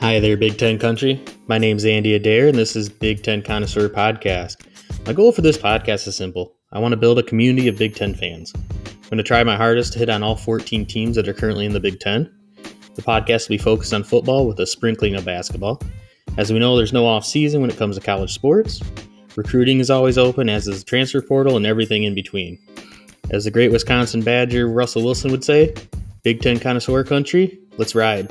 Hi there, Big Ten country. My name is Andy Adair, and this is Big Ten Connoisseur Podcast. My goal for this podcast is simple I want to build a community of Big Ten fans. I'm going to try my hardest to hit on all 14 teams that are currently in the Big Ten. The podcast will be focused on football with a sprinkling of basketball. As we know, there's no off season when it comes to college sports. Recruiting is always open, as is the transfer portal and everything in between. As the great Wisconsin Badger Russell Wilson would say, Big Ten connoisseur country, let's ride.